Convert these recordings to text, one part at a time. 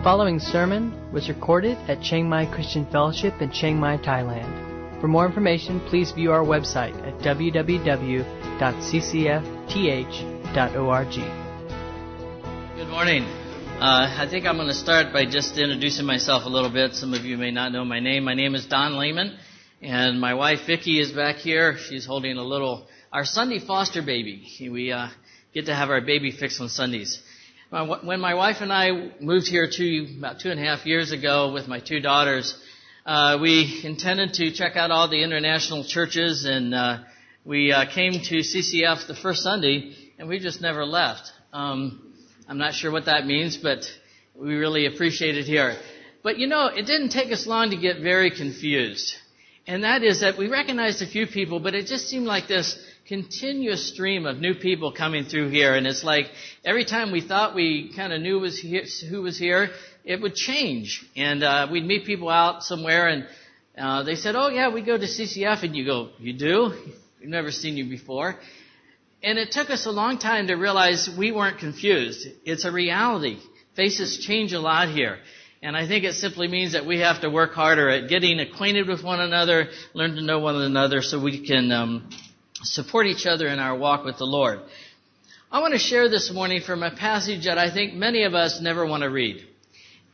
The following sermon was recorded at Chiang Mai Christian Fellowship in Chiang Mai, Thailand. For more information, please view our website at www.ccfth.org. Good morning. Uh, I think I'm going to start by just introducing myself a little bit. Some of you may not know my name. My name is Don Layman, and my wife Vicki is back here. She's holding a little our Sunday foster baby. We uh, get to have our baby fixed on Sundays. When my wife and I moved here two, about two and a half years ago with my two daughters, uh, we intended to check out all the international churches, and uh, we uh, came to CCF the first Sunday, and we just never left. Um, I'm not sure what that means, but we really appreciate it here. But you know, it didn't take us long to get very confused. And that is that we recognized a few people, but it just seemed like this continuous stream of new people coming through here. And it's like every time we thought we kind of knew was here, who was here, it would change. And uh, we'd meet people out somewhere, and uh, they said, "Oh yeah, we go to CCF." And you go, "You do? We've never seen you before." And it took us a long time to realize we weren't confused. It's a reality. Faces change a lot here. And I think it simply means that we have to work harder at getting acquainted with one another, learn to know one another so we can um, support each other in our walk with the Lord. I want to share this morning from a passage that I think many of us never want to read.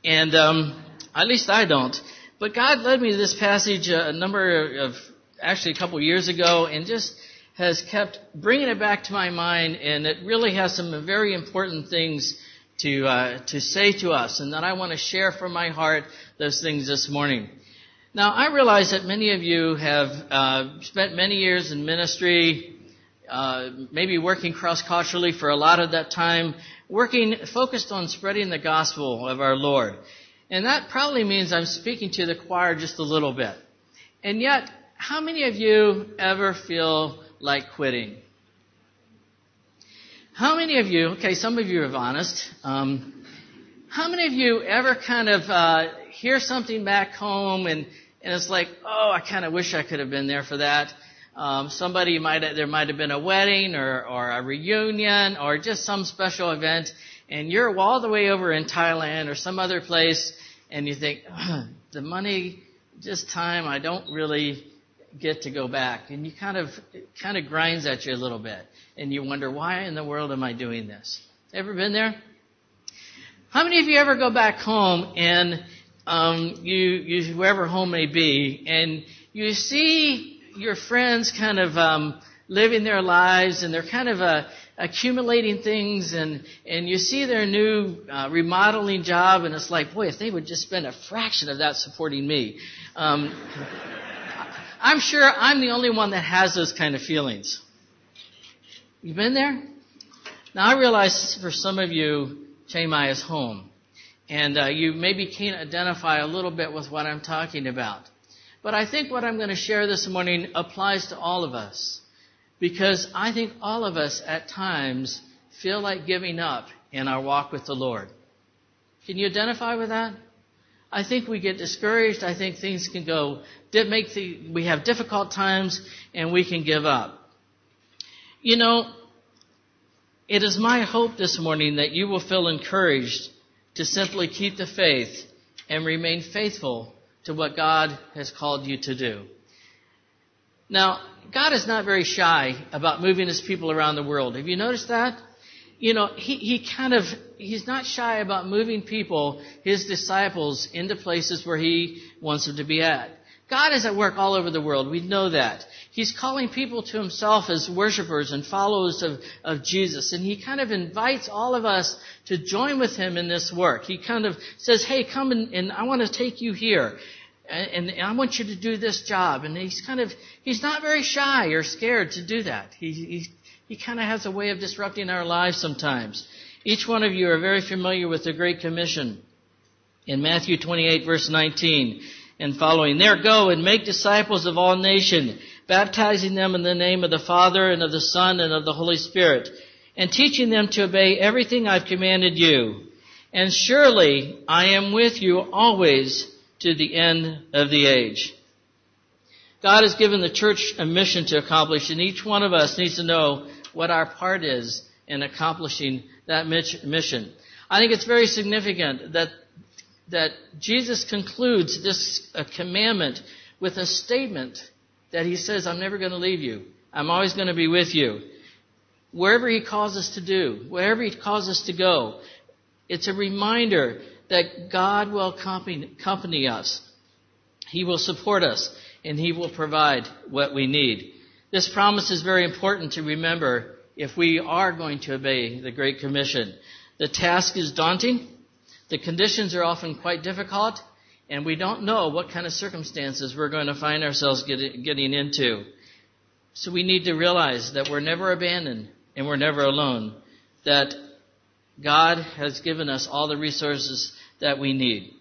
And um, at least I don't. But God led me to this passage a number of, actually a couple years ago, and just has kept bringing it back to my mind, and it really has some very important things to uh, to say to us, and that I want to share from my heart those things this morning. Now, I realize that many of you have uh, spent many years in ministry, uh, maybe working cross culturally for a lot of that time, working focused on spreading the gospel of our Lord. And that probably means I'm speaking to the choir just a little bit. And yet, how many of you ever feel like quitting? How many of you, okay, some of you are honest, um, how many of you ever kind of uh, hear something back home and and it's like, oh, I kind of wish I could have been there for that. Um, somebody might have, there might have been a wedding or, or a reunion or just some special event, and you're all the way over in Thailand or some other place, and you think the money, just time, I don't really get to go back, and you kind of it kind of grinds at you a little bit, and you wonder why in the world am I doing this? Ever been there? How many of you ever go back home and um, you, you, wherever home may be, and you see your friends kind of um, living their lives, and they're kind of uh, accumulating things, and and you see their new uh, remodeling job, and it's like, boy, if they would just spend a fraction of that supporting me. Um, I'm sure I'm the only one that has those kind of feelings. You've been there? Now I realize for some of you, Chiang Mai is home. And uh, you maybe can identify a little bit with what I'm talking about. But I think what I'm going to share this morning applies to all of us. Because I think all of us at times feel like giving up in our walk with the Lord. Can you identify with that? I think we get discouraged. I think things can go, make the, we have difficult times and we can give up. You know, it is my hope this morning that you will feel encouraged to simply keep the faith and remain faithful to what God has called you to do. Now, God is not very shy about moving his people around the world. Have you noticed that? You know, he, he kind of, he's not shy about moving people, his disciples, into places where he wants them to be at. God is at work all over the world. We know that. He's calling people to himself as worshipers and followers of, of Jesus. And he kind of invites all of us to join with him in this work. He kind of says, hey, come and, and I want to take you here. And, and, I want you to do this job. And he's kind of, he's not very shy or scared to do that. He, he, he kind of has a way of disrupting our lives sometimes. Each one of you are very familiar with the Great Commission. In Matthew 28 verse 19 and following, there go and make disciples of all nations baptizing them in the name of the Father and of the Son and of the Holy Spirit, and teaching them to obey everything I've commanded you. And surely I am with you always to the end of the age. God has given the church a mission to accomplish, and each one of us needs to know what our part is in accomplishing that mission. I think it's very significant that that Jesus concludes this uh, commandment with a statement that he says, I'm never going to leave you. I'm always going to be with you. Wherever he calls us to do, wherever he calls us to go, it's a reminder that God will accompany, us. He will support us and he will provide what we need. This promise is very important to remember if we are going to obey the Great Commission. The task is daunting. The conditions are often quite difficult and we don't know what kind of circumstances we're going to find ourselves getting into. So we need to realize that we're never abandoned and we're never alone. That God has given us all the resources that we need.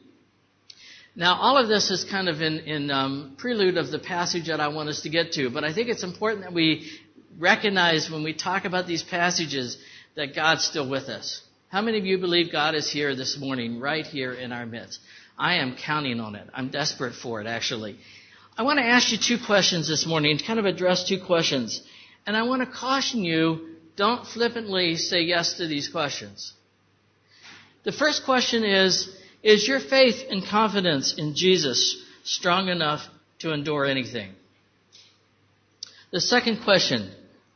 Now, all of this is kind of in, in um, prelude of the passage that I want us to get to, but I think it's important that we recognize when we talk about these passages that God's still with us. How many of you believe God is here this morning, right here in our midst? I am counting on it. I'm desperate for it, actually. I want to ask you two questions this morning kind of address two questions. And I want to caution you don't flippantly say yes to these questions. The first question is Is your faith and confidence in Jesus strong enough to endure anything? The second question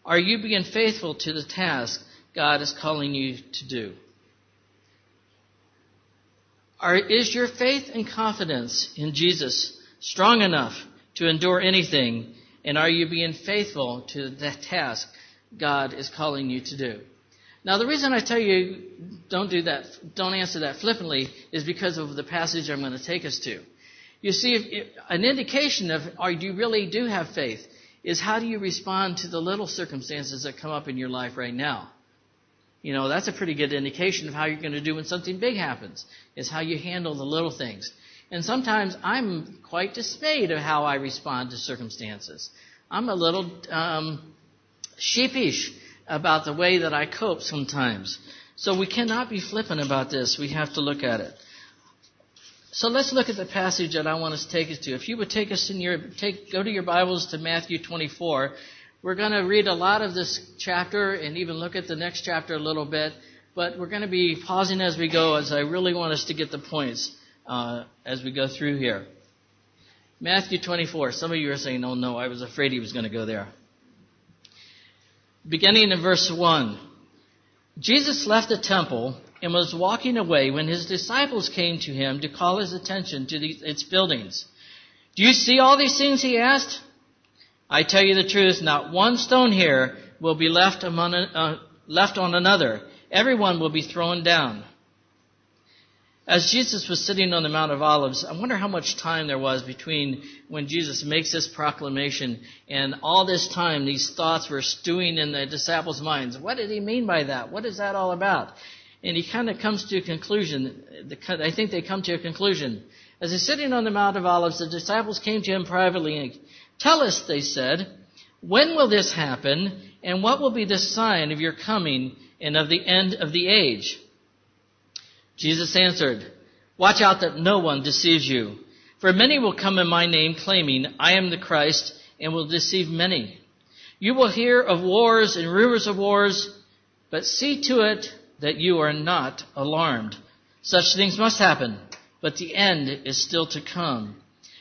Are you being faithful to the task God is calling you to do? Are, is your faith and confidence in Jesus strong enough to endure anything? And are you being faithful to the task God is calling you to do? Now, the reason I tell you don't do that, don't answer that flippantly, is because of the passage I'm going to take us to. You see, if, an indication of are you really do have faith is how do you respond to the little circumstances that come up in your life right now. You know, that's a pretty good indication of how you're going to do when something big happens, is how you handle the little things. And sometimes I'm quite dismayed of how I respond to circumstances. I'm a little um, sheepish about the way that I cope sometimes. So we cannot be flippant about this. We have to look at it. So let's look at the passage that I want us to take us to. If you would take us in your take go to your Bibles to Matthew 24 we're going to read a lot of this chapter and even look at the next chapter a little bit, but we're going to be pausing as we go as I really want us to get the points uh, as we go through here. Matthew 24. Some of you are saying, oh no, I was afraid he was going to go there. Beginning in verse 1. Jesus left the temple and was walking away when his disciples came to him to call his attention to the, its buildings. Do you see all these things? He asked. I tell you the truth, not one stone here will be left, among, uh, left on another. Everyone will be thrown down. As Jesus was sitting on the Mount of Olives, I wonder how much time there was between when Jesus makes this proclamation and all this time these thoughts were stewing in the disciples' minds. What did he mean by that? What is that all about? And he kind of comes to a conclusion. I think they come to a conclusion. As he's sitting on the Mount of Olives, the disciples came to him privately Tell us, they said, when will this happen, and what will be the sign of your coming and of the end of the age? Jesus answered, Watch out that no one deceives you. For many will come in my name claiming, I am the Christ, and will deceive many. You will hear of wars and rumors of wars, but see to it that you are not alarmed. Such things must happen, but the end is still to come.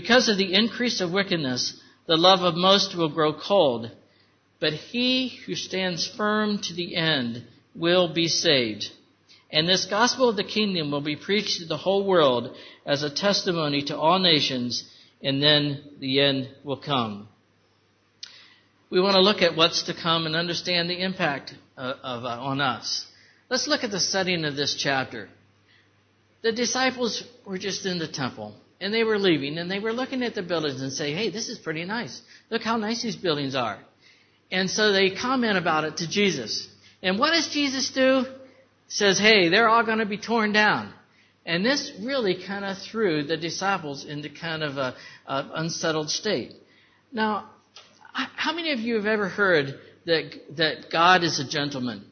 Because of the increase of wickedness, the love of most will grow cold, but he who stands firm to the end will be saved. And this gospel of the kingdom will be preached to the whole world as a testimony to all nations, and then the end will come. We want to look at what's to come and understand the impact of, of uh, on us. Let's look at the setting of this chapter. The disciples were just in the temple and they were leaving and they were looking at the buildings and say, hey, this is pretty nice. Look how nice these buildings are. And so they comment about it to Jesus. And what does Jesus do? Says, hey, they're all going to be torn down. And this really kind of threw the disciples into kind of a, a unsettled state. Now, how many of you have ever heard that, that God is a gentleman?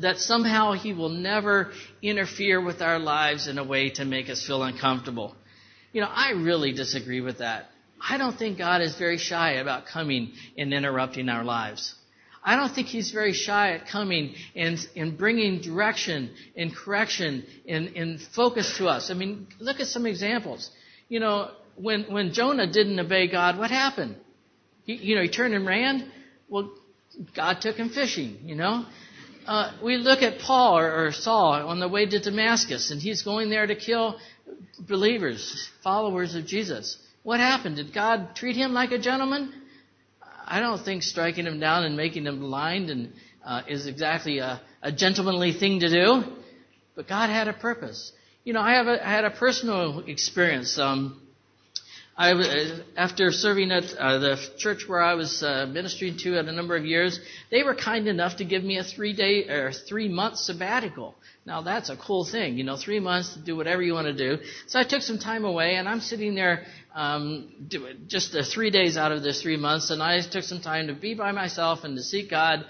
That somehow He will never interfere with our lives in a way to make us feel uncomfortable. You know, I really disagree with that. I don't think God is very shy about coming and interrupting our lives. I don't think he's very shy at coming and, and bringing direction and correction and, and focus to us. I mean, look at some examples. You know, when, when Jonah didn't obey God, what happened? He, you know, he turned and ran. Well, God took him fishing, you know. Uh, we look at Paul or, or Saul on the way to Damascus, and he's going there to kill believers, followers of Jesus. What happened? Did God treat him like a gentleman? I don't think striking him down and making him blind and uh, is exactly a, a, gentlemanly thing to do. But God had a purpose. You know, I have a, I had a personal experience. Um, I, after serving at uh, the church where I was uh, ministering to at a number of years, they were kind enough to give me a three day or three month sabbatical. Now that's a cool thing, you know, three months to do whatever you want to do. So I took some time away, and I'm sitting there um, just uh, three days out of this three months, and I took some time to be by myself and to seek God.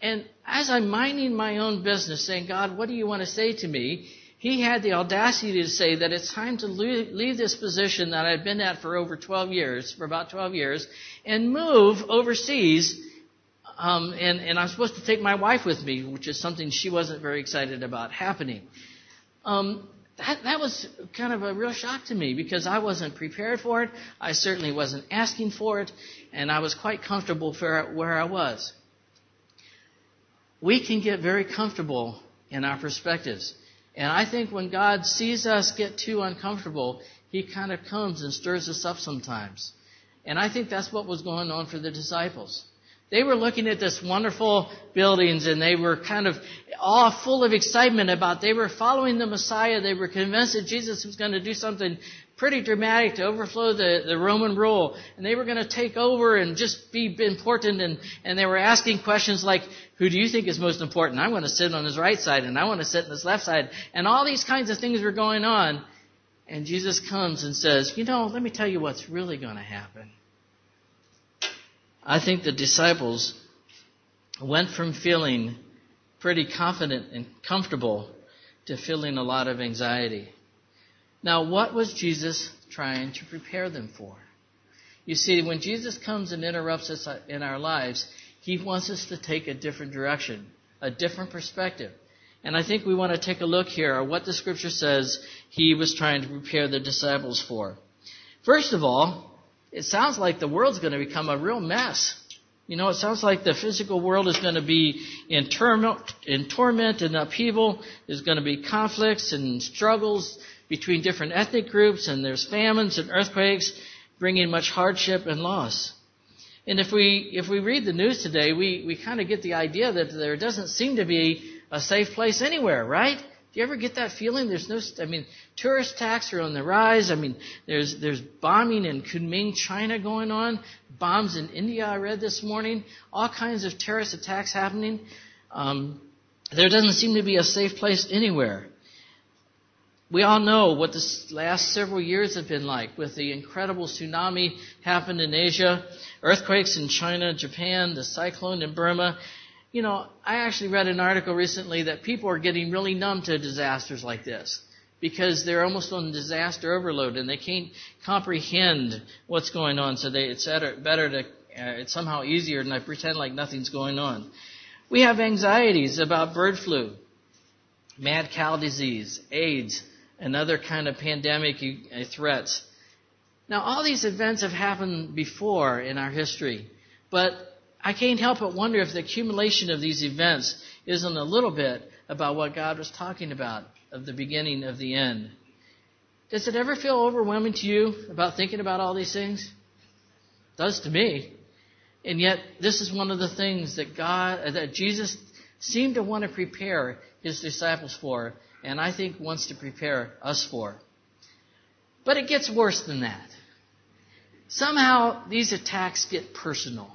And as I'm minding my own business, saying, God, what do you want to say to me? He had the audacity to say that it's time to leave this position that I'd been at for over 12 years, for about 12 years, and move overseas. Um, and, and I'm supposed to take my wife with me, which is something she wasn't very excited about happening. Um, that, that was kind of a real shock to me because I wasn't prepared for it. I certainly wasn't asking for it, and I was quite comfortable for where I was. We can get very comfortable in our perspectives. And I think when God sees us get too uncomfortable, He kind of comes and stirs us up sometimes. And I think that's what was going on for the disciples. They were looking at this wonderful buildings and they were kind of all full of excitement about they were following the Messiah. They were convinced that Jesus was going to do something pretty dramatic to overflow the, the Roman rule. And they were going to take over and just be important. And, and they were asking questions like, who do you think is most important? I want to sit on his right side and I want to sit on his left side. And all these kinds of things were going on. And Jesus comes and says, you know, let me tell you what's really going to happen. I think the disciples went from feeling pretty confident and comfortable to feeling a lot of anxiety. Now, what was Jesus trying to prepare them for? You see, when Jesus comes and interrupts us uh, in our lives, he wants us to take a different direction, a different perspective. And I think we want to take a look here at what the scripture says he was trying to prepare the disciples for. First of all, it sounds like the world's going to become a real mess. You know, it sounds like the physical world is going to be in, turmoil, in torment and upheaval. There's going to be conflicts and struggles between different ethnic groups, and there's famines and earthquakes bringing much hardship and loss. And if we if we read the news today, we, we kind of get the idea that there doesn't seem to be a safe place anywhere, right? Do you ever get that feeling? There's no, I mean, tourist attacks are on the rise. I mean, there's, there's bombing in Kunming, China going on, bombs in India, I read this morning, all kinds of terrorist attacks happening. Um, there doesn't seem to be a safe place anywhere. We all know what the last several years have been like with the incredible tsunami happened in Asia, earthquakes in China, Japan, the cyclone in Burma. You know, I actually read an article recently that people are getting really numb to disasters like this because they're almost on disaster overload and they can't comprehend what's going on. So they, it's better to, uh, it's somehow easier than I pretend like nothing's going on. We have anxieties about bird flu, mad cow disease, AIDS, and other kind of pandemic uh, threats. Now, all these events have happened before in our history, but I can't help but wonder if the accumulation of these events isn't a little bit about what God was talking about of the beginning of the end. Does it ever feel overwhelming to you about thinking about all these things? It does to me. And yet, this is one of the things that God, that Jesus seemed to want to prepare his disciples for, and I think wants to prepare us for. But it gets worse than that. Somehow, these attacks get personal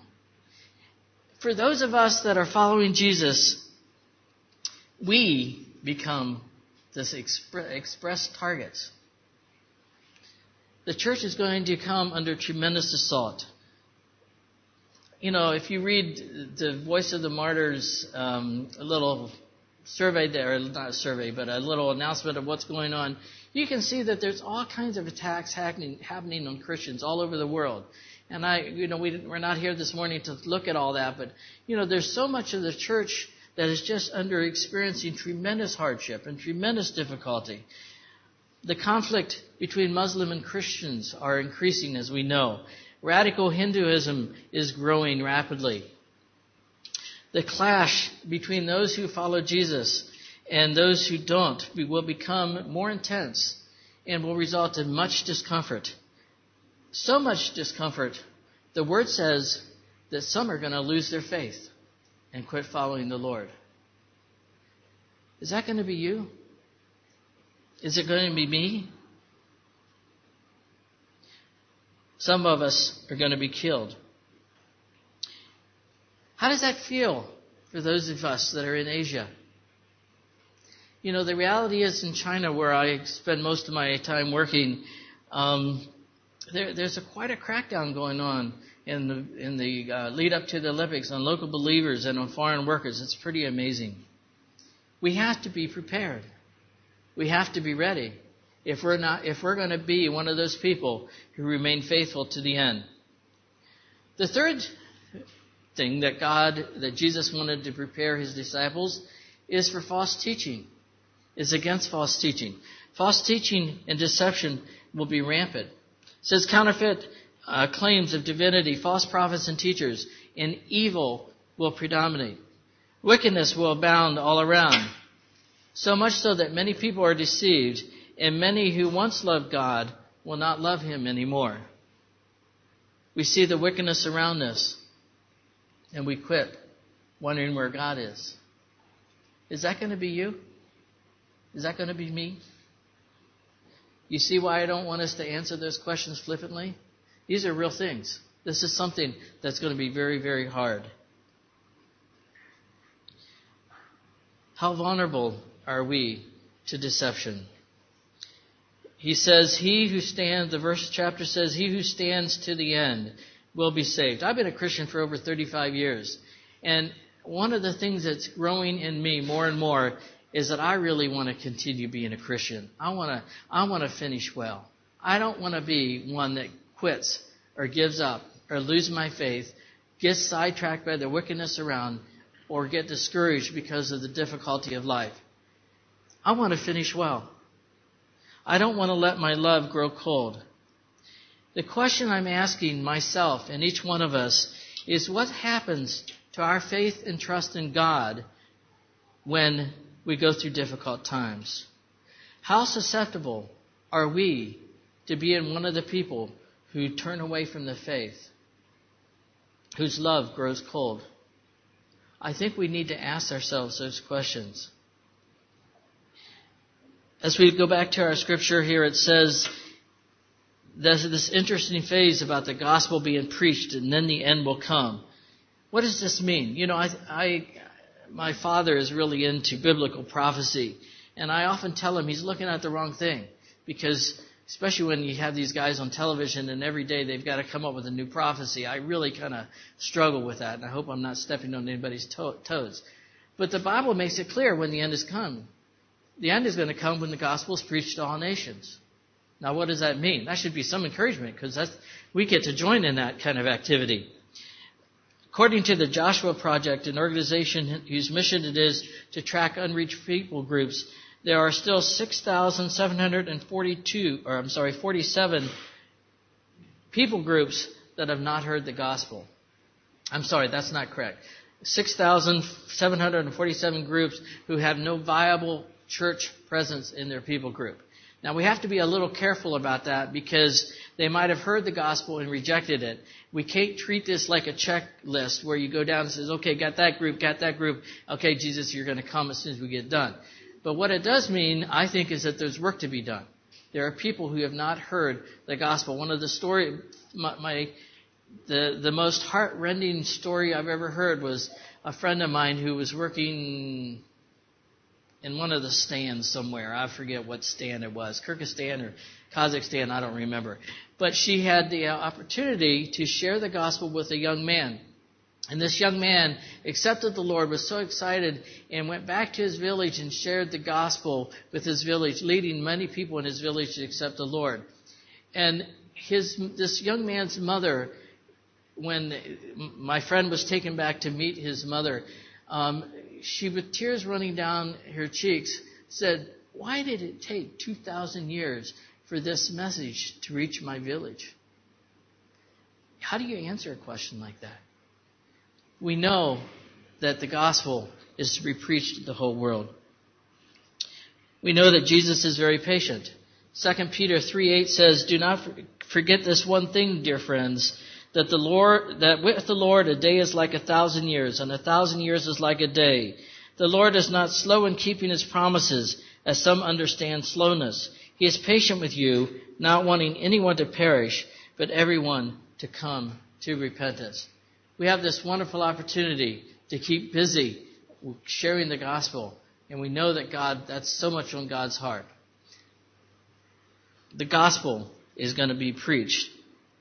for those of us that are following Jesus, we become this express targets. The church is going to come under tremendous assault. You know, if you read the Voice of the Martyrs, um, a little survey there, not a survey, but a little announcement of what's going on, you can see that there's all kinds of attacks happening, happening on Christians all over the world. And I, you know, we, we're not here this morning to look at all that, but, you know, there's so much of the church that is just under experiencing tremendous hardship and tremendous difficulty. The conflict between Muslim and Christians are increasing, as we know. Radical Hinduism is growing rapidly. The clash between those who follow Jesus and those who don't will become more intense and will result in much discomfort. So much discomfort, the word says that some are going to lose their faith and quit following the Lord. Is that going to be you? Is it going to be me? Some of us are going to be killed. How does that feel for those of us that are in Asia? You know, the reality is in China, where I spend most of my time working, um, there, there's a, quite a crackdown going on in the, in the uh, lead up to the Olympics on local believers and on foreign workers. It's pretty amazing. We have to be prepared. We have to be ready if we're not if we're going to be one of those people who remain faithful to the end. The third thing that God that Jesus wanted to prepare his disciples is for false teaching. Is against false teaching. False teaching and deception will be rampant. Says counterfeit uh, claims of divinity, false prophets and teachers, and evil will predominate. Wickedness will abound all around. So much so that many people are deceived, and many who once loved God will not love Him anymore. We see the wickedness around us, and we quit, wondering where God is. Is that going to be you? Is that going to be me? You see why I don't want us to answer those questions flippantly? These are real things. This is something that's going to be very, very hard. How vulnerable are we to deception? He says, He who stands, the verse chapter says, He who stands to the end will be saved. I've been a Christian for over 35 years. And one of the things that's growing in me more and more is that I really want to continue being a Christian. I want to, I want to finish well. I don't want to be one that quits or gives up or lose my faith, gets sidetracked by the wickedness around, or get discouraged because of the difficulty of life. I want to finish well. I don't want to let my love grow cold. The question I'm asking myself and each one of us is what happens to our faith and trust in God when we go through difficult times? How susceptible are we to be in one of the people who turn away from the faith, whose love grows cold? I think we need to ask ourselves those questions. As we go back to our scripture here, it says there's this interesting phase about the gospel being preached and then the end will come. What does this mean? You know, I, I my father is really into biblical prophecy, and I often tell him he's looking at the wrong thing because especially when you have these guys on television and every day they've got to come up with a new prophecy. I really kind of struggle with that, and I hope I'm not stepping on anybody's to- toes. But the Bible makes it clear when the end is come. The end is going to come when the gospel is preached to all nations. Now, what does that mean? That should be some encouragement because that's we get to join in that kind of activity. According to the Joshua Project, an organization whose mission it is to track unreached people groups, there are still 6,742, or I'm sorry, 47 people groups that have not heard the gospel. I'm sorry, that's not correct. 6,747 groups who have no viable church presence in their people group. Now we have to be a little careful about that because they might have heard the gospel and rejected it. We can't treat this like a checklist where you go down and says, okay, got that group, got that group. Okay, Jesus, you're going to come as soon as we get done. But what it does mean, I think, is that there's work to be done. There are people who have not heard the gospel. One of the story, my, my the the most heartrending story I've ever heard was a friend of mine who was working in one of the stands somewhere. I forget what stand it was, Kyrgyzstan or Kazakhstan, I don't remember. But she had the uh, opportunity to share the gospel with a young man. And this young man accepted the Lord, was so excited, and went back to his village and shared the gospel with his village, leading many people in his village to accept the Lord. And his, this young man's mother, when my friend was taken back to meet his mother, um, she, with tears running down her cheeks, said, Why did it take 2,000 years for this message to reach my village? How do you answer a question like that? we know that the gospel is to be preached to the whole world. We know that Jesus is very patient. 2 Peter 3:8 says, "Do not forget this one thing, dear friends, that the Lord that with the Lord a day is like a thousand years, and a thousand years is like a day. The Lord is not slow in keeping his promises, as some understand slowness. He is patient with you, not wanting anyone to perish, but everyone to come to repentance." we have this wonderful opportunity to keep busy sharing the gospel. And we know that God, that's so much on God's heart. The gospel is going to be preached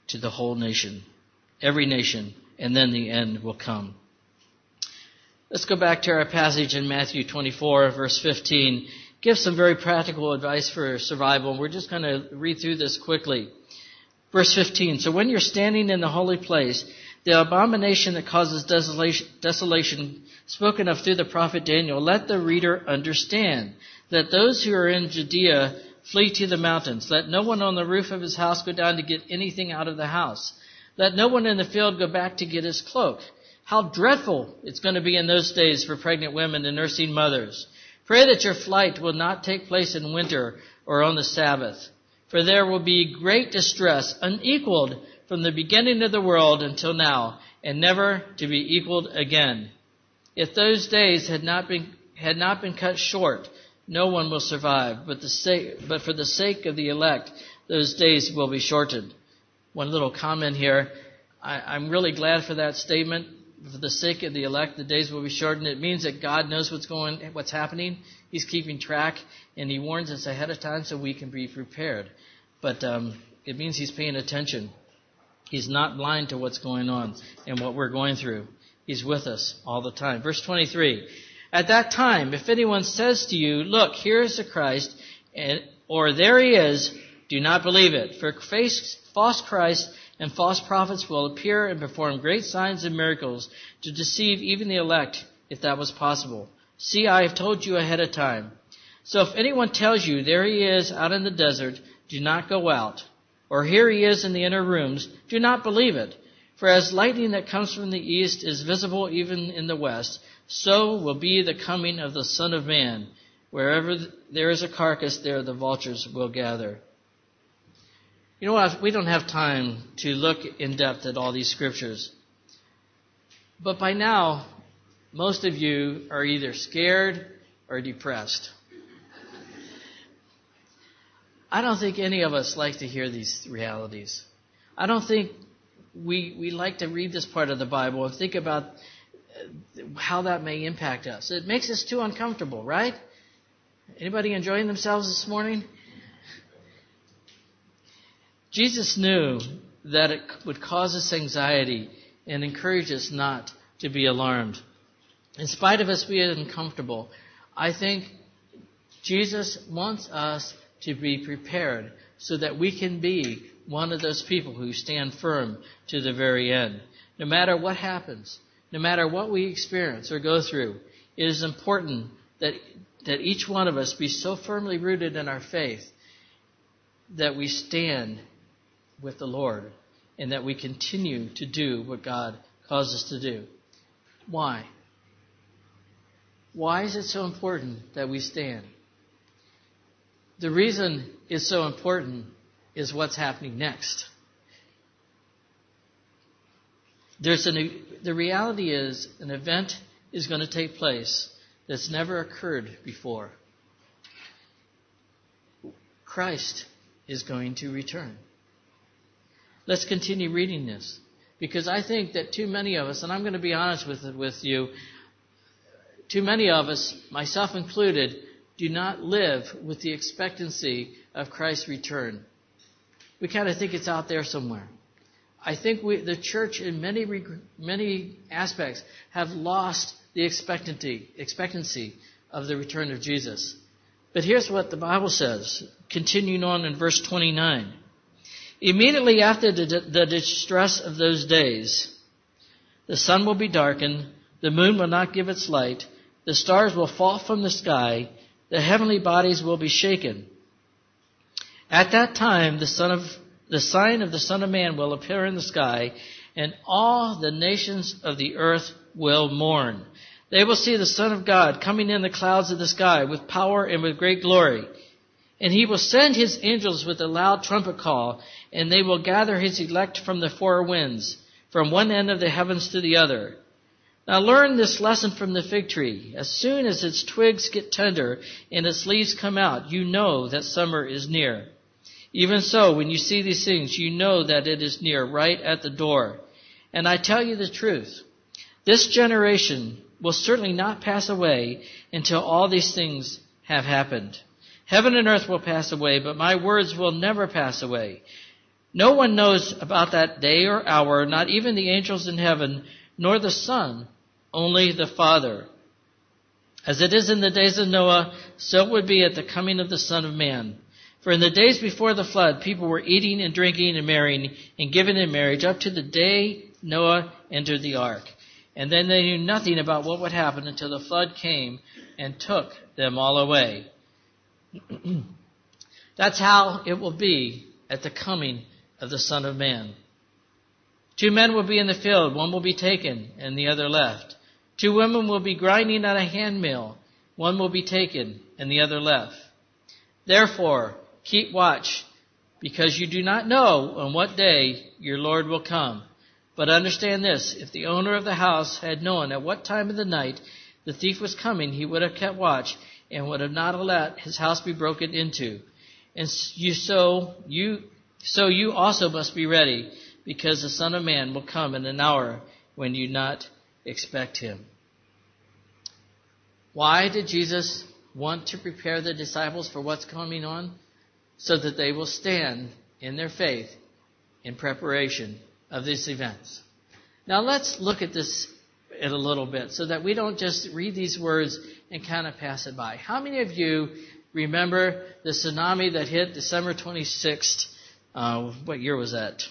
to the whole nation, every nation, and then the end will come. Let's go back to our passage in Matthew 24, verse 15. Give some very practical advice for survival. We're just going to read through this quickly. Verse 15. So when you're standing in the holy place, the abomination that causes desolation, desolation spoken of through the prophet Daniel, let the reader understand that those who are in Judea flee to the mountains. Let no one on the roof of his house go down to get anything out of the house. Let no one in the field go back to get his cloak. How dreadful it's going to be in those days for pregnant women and nursing mothers. Pray that your flight will not take place in winter or on the Sabbath, for there will be great distress, unequaled from the beginning of the world until now, and never to be equaled again. If those days had not been, had not been cut short, no one will survive, but, the but for the sake of the elect, those days will be shortened. One little comment here. I, I'm really glad for that statement. For the sake of the elect, the days will be shortened. It means that God knows what's going, what's happening. He's keeping track, and He warns us ahead of time so we can be prepared. But um, it means He's paying attention. He's not blind to what's going on and what we're going through. He's with us all the time. Verse 23. At that time, if anyone says to you, look, here is the Christ, and, or there he is, do not believe it. For false Christ and false prophets will appear and perform great signs and miracles to deceive even the elect, if that was possible. See, I have told you ahead of time. So if anyone tells you, there he is out in the desert, do not go out or here he is in the inner rooms, do not believe it. For as lightning that comes from the east is visible even in the west, so will be the coming of the Son of Man. Wherever there is a carcass, there the vultures will gather. You know what? We don't have time to look in depth at all these scriptures. But by now, most of you are either scared or depressed. I don't think any of us like to hear these realities. I don't think we, we like to read this part of the Bible and think about uh, how that may impact us. It makes us too uncomfortable, right? Anybody enjoying themselves this morning? Jesus knew that it would cause us anxiety and encourage us not to be alarmed. In spite of us being uncomfortable, I think Jesus wants us to be prepared so that we can be one of those people who stand firm to the very end. No matter what happens, no matter what we experience or go through, it is important that, that each one of us be so firmly rooted in our faith that we stand with the Lord and that we continue to do what God calls us to do. Why? Why is it so important that we stand? The reason is so important is what's happening next. There's an, the reality is an event is going to take place that's never occurred before. Christ is going to return. Let's continue reading this because I think that too many of us, and I'm going to be honest with with you, too many of us, myself included, do not live with the expectancy of Christ's return. We kind of think it's out there somewhere. I think we, the church, in many many aspects, have lost the expectancy expectancy of the return of Jesus. But here's what the Bible says, continuing on in verse 29. Immediately after the, the distress of those days, the sun will be darkened, the moon will not give its light, the stars will fall from the sky, the heavenly bodies will be shaken. At that time, the son of the sign of the Son of Man will appear in the sky, and all the nations of the earth will mourn. They will see the Son of God coming in the clouds of the sky with power and with great glory. And he will send his angels with a loud trumpet call, and they will gather his elect from the four winds, from one end of the heavens to the other. Now learn this lesson from the fig tree. As soon as its twigs get tender and its leaves come out, you know that summer is near. Even so, when you see these things, you know that it is near, right at the door. And I tell you the truth. This generation will certainly not pass away until all these things have happened. Heaven and earth will pass away, but my words will never pass away. No one knows about that day or hour, not even the angels in heaven, nor the Son, only the Father. As it is in the days of Noah, so it would be at the coming of the Son of Man. For in the days before the flood, people were eating and drinking and marrying and giving in marriage up to the day Noah entered the ark. And then they knew nothing about what would happen until the flood came and took them all away. That's how it will be at the coming of the Son of Man. Two men will be in the field, one will be taken and the other left. Two women will be grinding at a handmill, one will be taken and the other left. Therefore, Keep watch, because you do not know on what day your Lord will come. But understand this, if the owner of the house had known at what time of the night the thief was coming, he would have kept watch and would have not let his house be broken into. And you so you so you also must be ready, because the Son of Man will come in an hour when you not expect him. Why did Jesus want to prepare the disciples for what's coming on? so that they will stand in their faith in preparation of these events. Now let's look at this in a little bit so that we don't just read these words and kind of pass it by. How many of you remember the tsunami that hit December 26th? Uh, what year was that?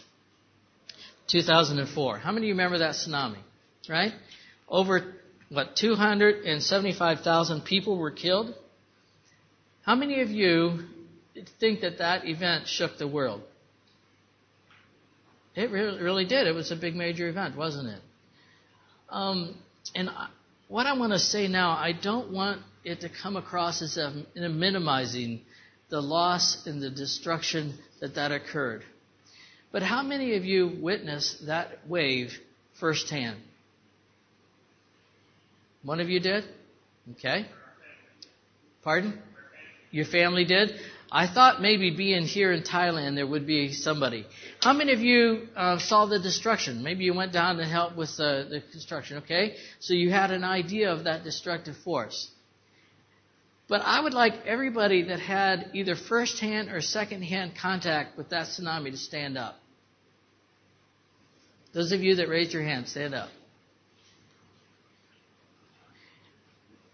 2004. How many of you remember that tsunami? Right? Over, what, 275,000 people were killed? How many of you think that that event shook the world. It really, did. It was a big major event, wasn't it? Um, and what I want to say now, I don't want it to come across as a, minimizing the loss and the destruction that that occurred. But how many of you witnessed that wave firsthand? One of you did? Okay. Pardon? Your family did? I thought maybe being here in Thailand there would be somebody. How many of you uh, saw the destruction? Maybe you went down to help with uh, the construction, okay? So you had an idea of that destructive force. But I would like everybody that had either first-hand or second-hand contact with that tsunami to stand up. Those of you that raised your hand, stand up.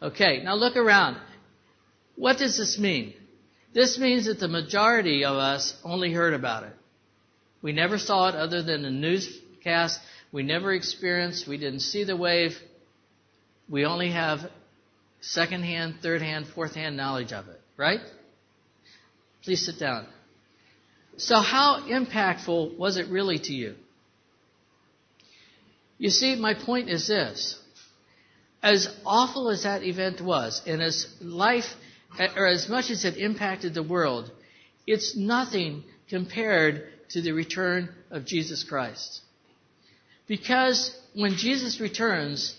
Okay, now look around. What does this mean? This means that the majority of us only heard about it. We never saw it other than a newscast. We never experienced, we didn't see the wave. We only have second hand, third hand, fourth hand knowledge of it, right? Please sit down. So, how impactful was it really to you? You see, my point is this. As awful as that event was, and as life or as much as it impacted the world, it's nothing compared to the return of Jesus Christ. Because when Jesus returns,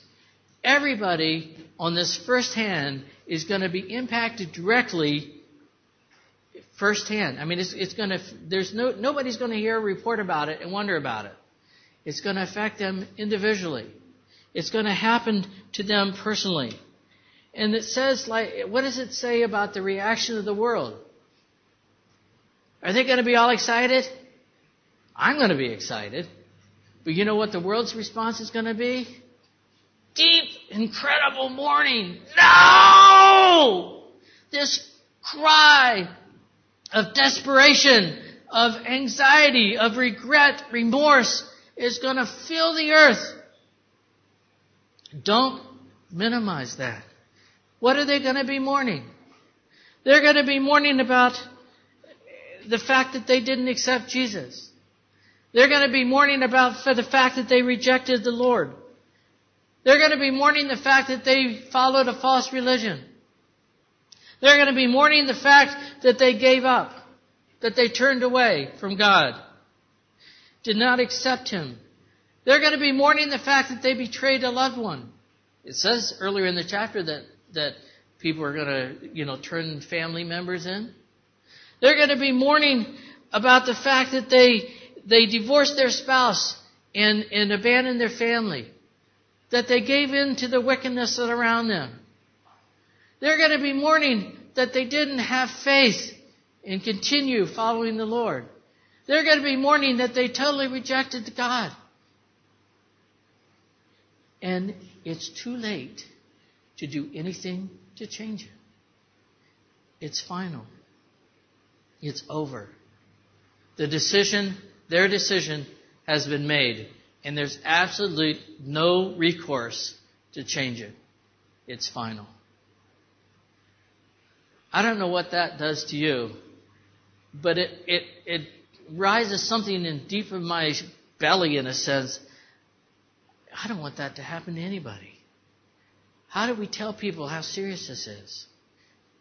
everybody on this first hand is going to be impacted directly firsthand. I mean, it's, it's going to, there's no, nobody's going to hear a report about it and wonder about it. It's going to affect them individually. It's going to happen to them personally. And it says, like, what does it say about the reaction of the world? Are they going to be all excited? I'm going to be excited. But you know what the world's response is going to be? Deep, incredible mourning. No! This cry of desperation, of anxiety, of regret, remorse is going to fill the earth. Don't minimize that. What are they going to be mourning? They're going to be mourning about the fact that they didn't accept Jesus. They're going to be mourning about for the fact that they rejected the Lord. They're going to be mourning the fact that they followed a false religion. They're going to be mourning the fact that they gave up, that they turned away from God, did not accept Him. They're going to be mourning the fact that they betrayed a loved one. It says earlier in the chapter that, that people are going to, you know, turn family members in. They're going to be mourning about the fact that they, they divorced their spouse and, and abandoned their family. That they gave in to the wickedness that's around them. They're going to be mourning that they didn't have faith and continue following the Lord. They're going to be mourning that they totally rejected God. And it's too late to do anything to change it. It's final. It's over. The decision, their decision, has been made, and there's absolute no recourse to change it. It's final. I don't know what that does to you, but it, it, it rises something in deep of my belly in a sense. I don't want that to happen to anybody. How do we tell people how serious this is?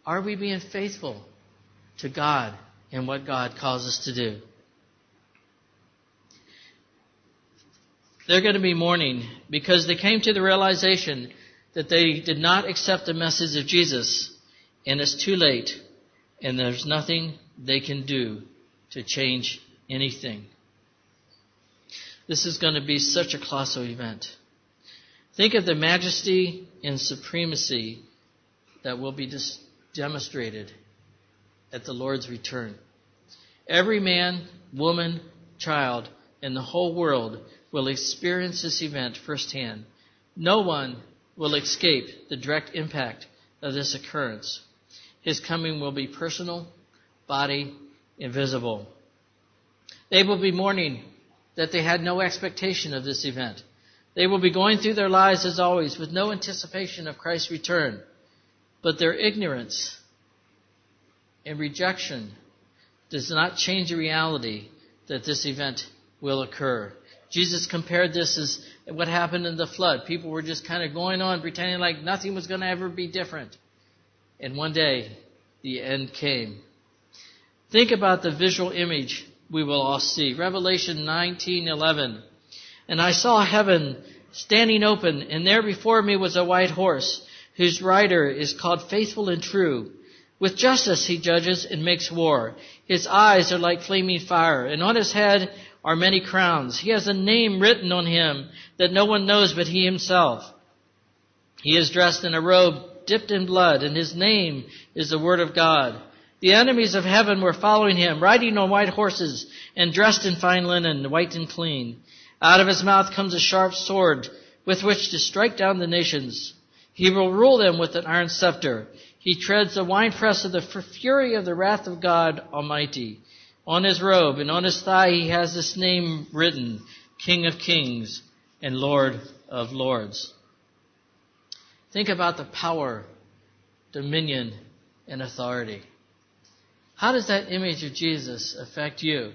Are we being faithful to God and what God calls us to do? They're going to be mourning because they came to the realization that they did not accept the message of Jesus and it's too late and there's nothing they can do to change anything. This is going to be such a colossal event. Think of the majesty and supremacy that will be dis- demonstrated at the Lord's return. Every man, woman, child in the whole world will experience this event firsthand. No one will escape the direct impact of this occurrence. His coming will be personal, body, and visible. They will be mourning that they had no expectation of this event. They will be going through their lives as always with no anticipation of Christ's return. But their ignorance and rejection does not change the reality that this event will occur. Jesus compared this as what happened in the flood. People were just kind of going on pretending like nothing was going to ever be different. And one day, the end came. Think about the visual image we will all see. Revelation 19:11. And I saw heaven standing open, and there before me was a white horse, whose rider is called Faithful and True. With justice he judges and makes war. His eyes are like flaming fire, and on his head are many crowns. He has a name written on him that no one knows but he himself. He is dressed in a robe dipped in blood, and his name is the Word of God. The enemies of heaven were following him, riding on white horses and dressed in fine linen, white and clean. Out of his mouth comes a sharp sword with which to strike down the nations. He will rule them with an iron scepter. He treads the winepress of the fury of the wrath of God Almighty. On his robe and on his thigh he has this name written, King of Kings and Lord of Lords. Think about the power, dominion, and authority. How does that image of Jesus affect you?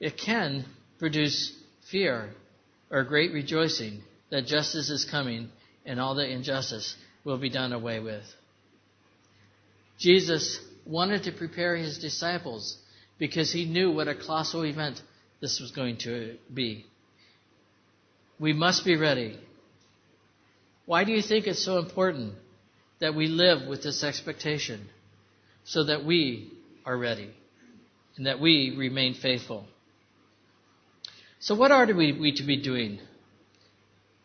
It can produce fear or great rejoicing that justice is coming and all the injustice will be done away with. Jesus wanted to prepare his disciples because he knew what a colossal event this was going to be. We must be ready. Why do you think it's so important that we live with this expectation? so that we are ready and that we remain faithful. So, what are we, we to be doing?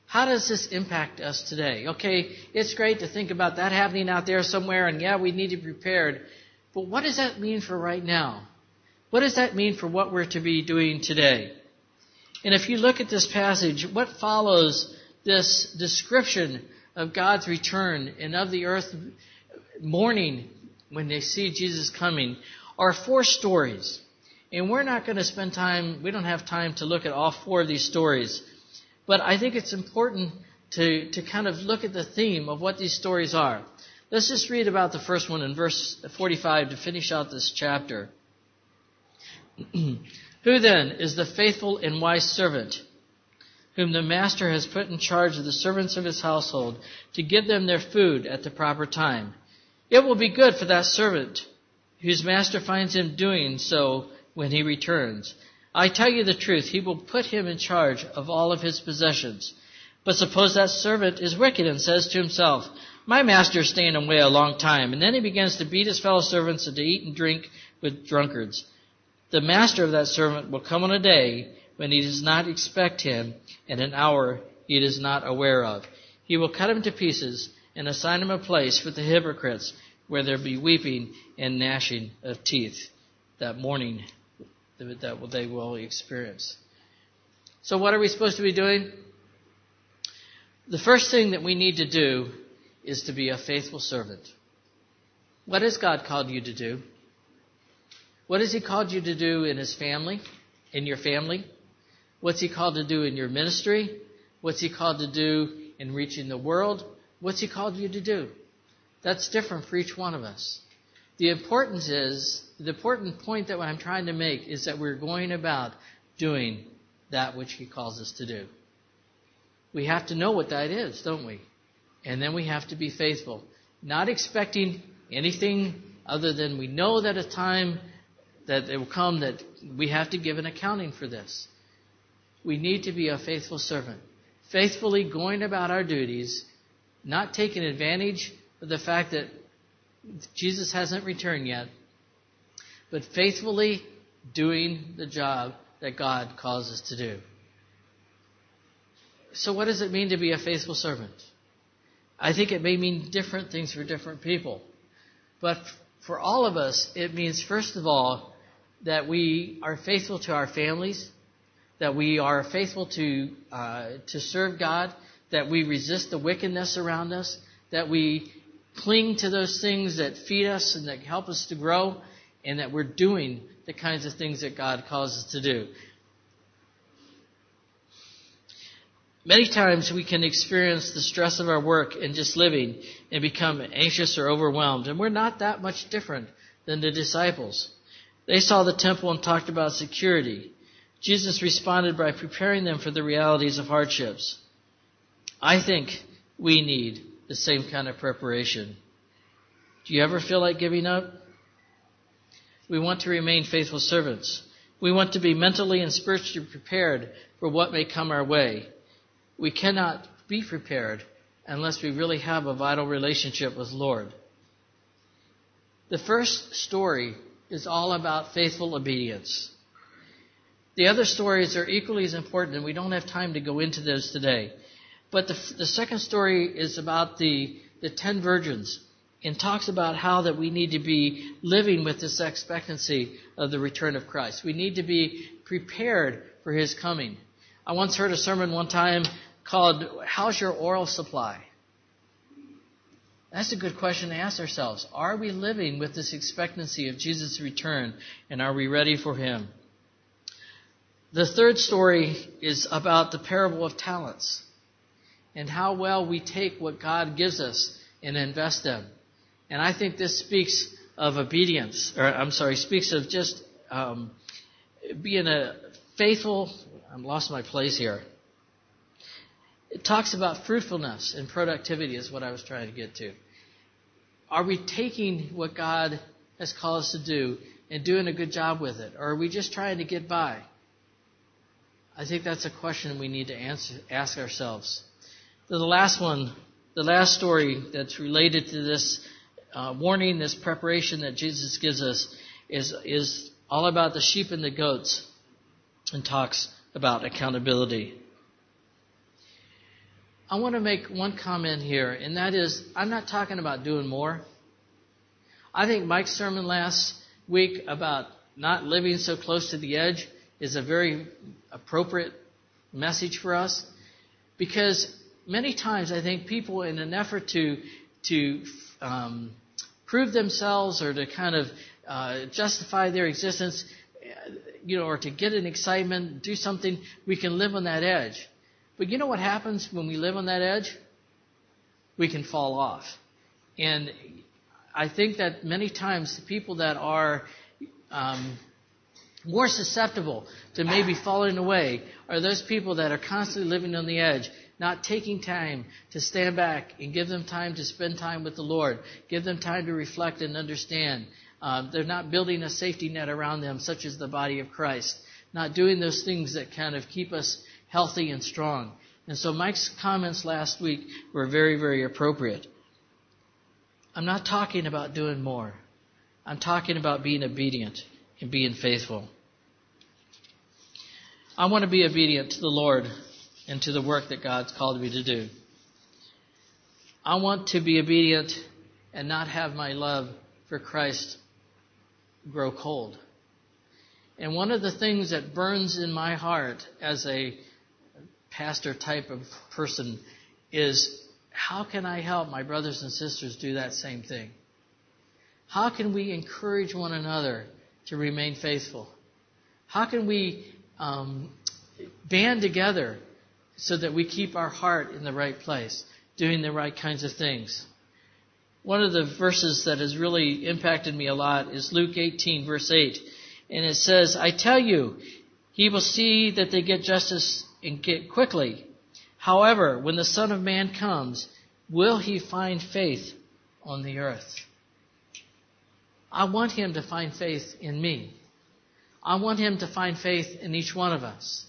How does this impact us today? Okay, it's great to think about that happening out there somewhere, and yeah, we need to be prepared. But what does that mean for right now? What does that mean for what we're to be doing today? And if you look at this passage, what follows this description of God's return and of the earth mourning when they see Jesus coming are four stories. And we're not going to spend time, we don't have time to look at all four of these stories. But I think it's important to, to kind of look at the theme of what these stories are. Let's just read about the first one in verse 45 to finish out this chapter. Who then is the faithful and wise servant whom the master has put in charge of the servants of his household to give them their food at the proper time? It will be good for that servant whose master finds him doing so when he returns. I tell you the truth, he will put him in charge of all of his possessions. But suppose that servant is wicked and says to himself, My master is staying away a long time, and then he begins to beat his fellow servants and to eat and drink with drunkards. The master of that servant will come on a day when he does not expect him, and an hour he is not aware of. He will cut him to pieces and assign him a place with the hypocrites, where there be weeping and gnashing of teeth. That mourning that they will experience. So, what are we supposed to be doing? The first thing that we need to do is to be a faithful servant. What has God called you to do? What has He called you to do in His family, in your family? What's He called to do in your ministry? What's He called to do in reaching the world? What's He called you to do? That's different for each one of us. The importance is, the important point that I'm trying to make is that we're going about doing that which He calls us to do. We have to know what that is, don't we? And then we have to be faithful. Not expecting anything other than we know that a time that it will come that we have to give an accounting for this. We need to be a faithful servant. Faithfully going about our duties, not taking advantage of the fact that Jesus hasn't returned yet, but faithfully doing the job that God calls us to do. So, what does it mean to be a faithful servant? I think it may mean different things for different people. But for all of us, it means, first of all, that we are faithful to our families, that we are faithful to, uh, to serve God, that we resist the wickedness around us, that we cling to those things that feed us and that help us to grow, and that we're doing the kinds of things that God calls us to do. Many times we can experience the stress of our work and just living and become anxious or overwhelmed, and we're not that much different than the disciples. They saw the temple and talked about security. Jesus responded by preparing them for the realities of hardships. I think we need the same kind of preparation. Do you ever feel like giving up? We want to remain faithful servants. We want to be mentally and spiritually prepared for what may come our way. We cannot be prepared unless we really have a vital relationship with Lord. The first story is all about faithful obedience. The other stories are equally as important, and we don't have time to go into those today. But the, the second story is about the, the ten virgins and talks about how that we need to be living with this expectancy of the return of Christ. We need to be prepared for his coming. I once heard a sermon one time called How's Your Oil Supply? That's a good question to ask ourselves. Are we living with this expectancy of Jesus' return and are we ready for him? The third story is about the parable of talents and how well we take what God gives us and invest them. And I think this speaks of obedience, or I'm sorry, speaks of just um, being a faithful. I'm lost my place here. It talks about fruitfulness and productivity, is what I was trying to get to. Are we taking what God has called us to do and doing a good job with it, or are we just trying to get by? I think that's a question we need to answer, ask ourselves the last one, the last story that's related to this uh, warning, this preparation that Jesus gives us, is, is all about the sheep and the goats and talks about accountability. I want to make one comment here, and that is I'm not talking about doing more. I think Mike's sermon last week about not living so close to the edge is a very appropriate message for us because many times I think people, in an effort to to um, prove themselves or to kind of uh, justify their existence, you know, or to get an excitement, do something, we can live on that edge. But you know what happens when we live on that edge? We can fall off. And I think that many times the people that are um, more susceptible to maybe falling away are those people that are constantly living on the edge, not taking time to stand back and give them time to spend time with the Lord, give them time to reflect and understand. Um, they're not building a safety net around them, such as the body of Christ, not doing those things that kind of keep us healthy and strong. And so Mike's comments last week were very, very appropriate. I'm not talking about doing more. I'm talking about being obedient and being faithful. I want to be obedient to the Lord and to the work that God's called me to do. I want to be obedient and not have my love for Christ grow cold. And one of the things that burns in my heart as a pastor type of person is how can I help my brothers and sisters do that same thing? How can we encourage one another to remain faithful? How can we um, band together so that we keep our heart in the right place, doing the right kinds of things? One of the verses that has really impacted me a lot is Luke 18, verse 8. And it says, I tell you, he will see that they get justice and get quickly. However, when the Son of Man comes, will he find faith on the earth? I want him to find faith in me. I want him to find faith in each one of us.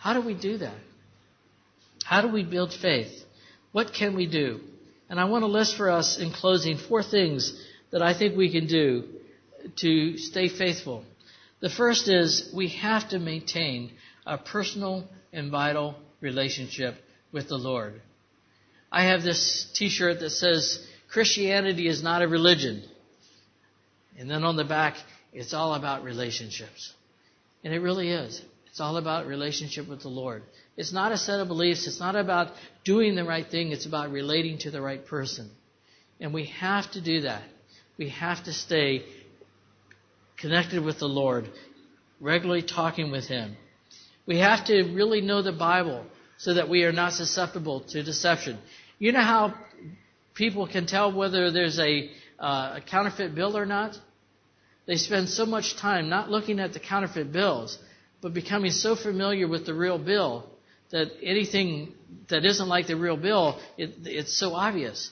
How do we do that? How do we build faith? What can we do? And I want to list for us in closing four things that I think we can do to stay faithful. The first is we have to maintain a personal and vital relationship with the Lord. I have this t-shirt that says, Christianity is not a religion. And then on the back, it's all about relationships. And it really is. It's all about relationship with the Lord. It's not a set of beliefs. It's not about doing the right thing. It's about relating to the right person. And we have to do that. We have to stay connected with the Lord, regularly talking with Him. We have to really know the Bible so that we are not susceptible to deception. You know how people can tell whether there's a, uh, a counterfeit bill or not? They spend so much time not looking at the counterfeit bills, but becoming so familiar with the real bill that anything that isn't like the real bill, it, it's so obvious.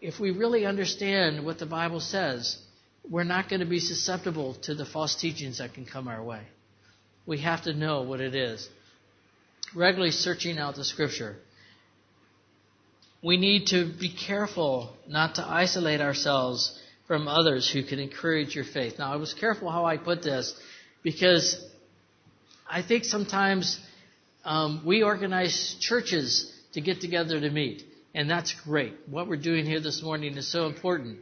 If we really understand what the Bible says, we're not going to be susceptible to the false teachings that can come our way. We have to know what it is. Regularly searching out the scripture. We need to be careful not to isolate ourselves from others who can encourage your faith. Now, I was careful how I put this because I think sometimes um, we organize churches to get together to meet, and that's great. What we're doing here this morning is so important.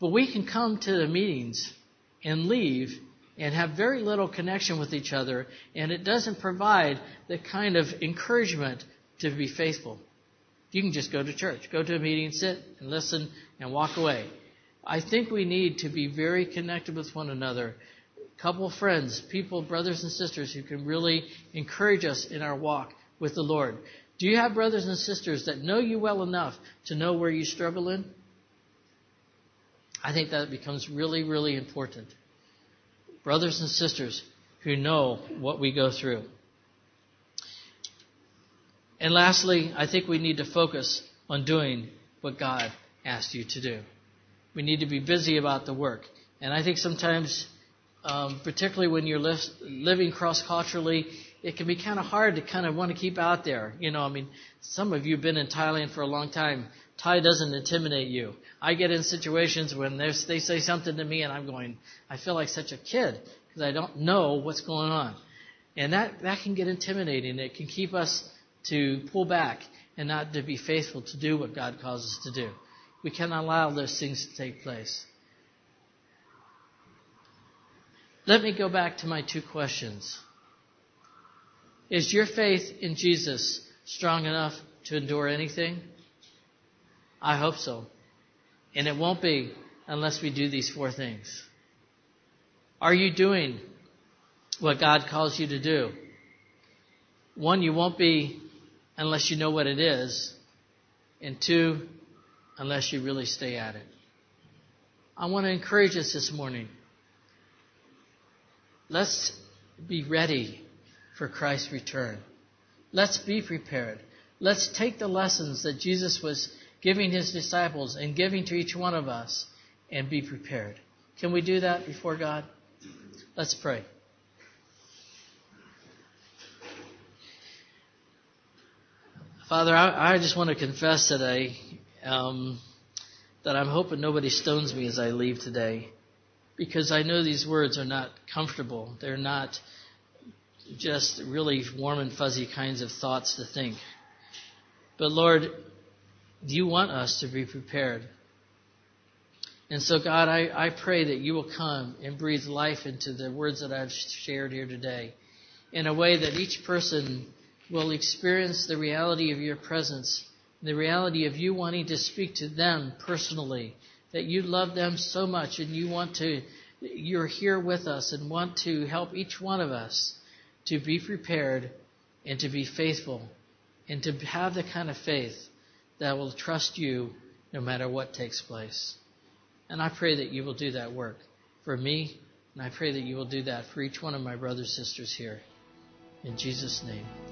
But we can come to the meetings and leave and have very little connection with each other, and it doesn't provide the kind of encouragement to be faithful. You can just go to church, go to a meeting, sit and listen, and walk away. I think we need to be very connected with one another. Couple friends, people, brothers and sisters who can really encourage us in our walk with the Lord. Do you have brothers and sisters that know you well enough to know where you struggle in? I think that becomes really, really important. Brothers and sisters who know what we go through. And lastly, I think we need to focus on doing what God asked you to do. We need to be busy about the work. And I think sometimes, um, particularly when you're li- living cross culturally, it can be kind of hard to kind of want to keep out there. You know, I mean, some of you have been in Thailand for a long time. Thai doesn't intimidate you. I get in situations when they say something to me and I'm going, I feel like such a kid because I don't know what's going on. And that, that can get intimidating. It can keep us to pull back and not to be faithful to do what God calls us to do. We cannot allow those things to take place. Let me go back to my two questions. Is your faith in Jesus strong enough to endure anything? I hope so. And it won't be unless we do these four things. Are you doing what God calls you to do? One, you won't be unless you know what it is. And two, unless you really stay at it. I want to encourage us this morning. Let's be ready for Christ's return. Let's be prepared. Let's take the lessons that Jesus was giving his disciples and giving to each one of us and be prepared. Can we do that before God? Let's pray. Father, I, just want to confess today um, that I'm hoping nobody stones me as I leave today because I know these words are not comfortable. They're not just really warm and fuzzy kinds of thoughts to think. But Lord, you want us to be prepared. And so, God, I, I pray that you will come and breathe life into the words that I've shared here today in a way that each person will experience the reality of your presence, the reality of you wanting to speak to them personally, that you love them so much and you want to, you're here with us and want to help each one of us to be prepared and to be faithful and to have the kind of faith that will trust you no matter what takes place. And I pray that you will do that work for me, and I pray that you will do that for each one of my brothers and sisters here. In Jesus' name.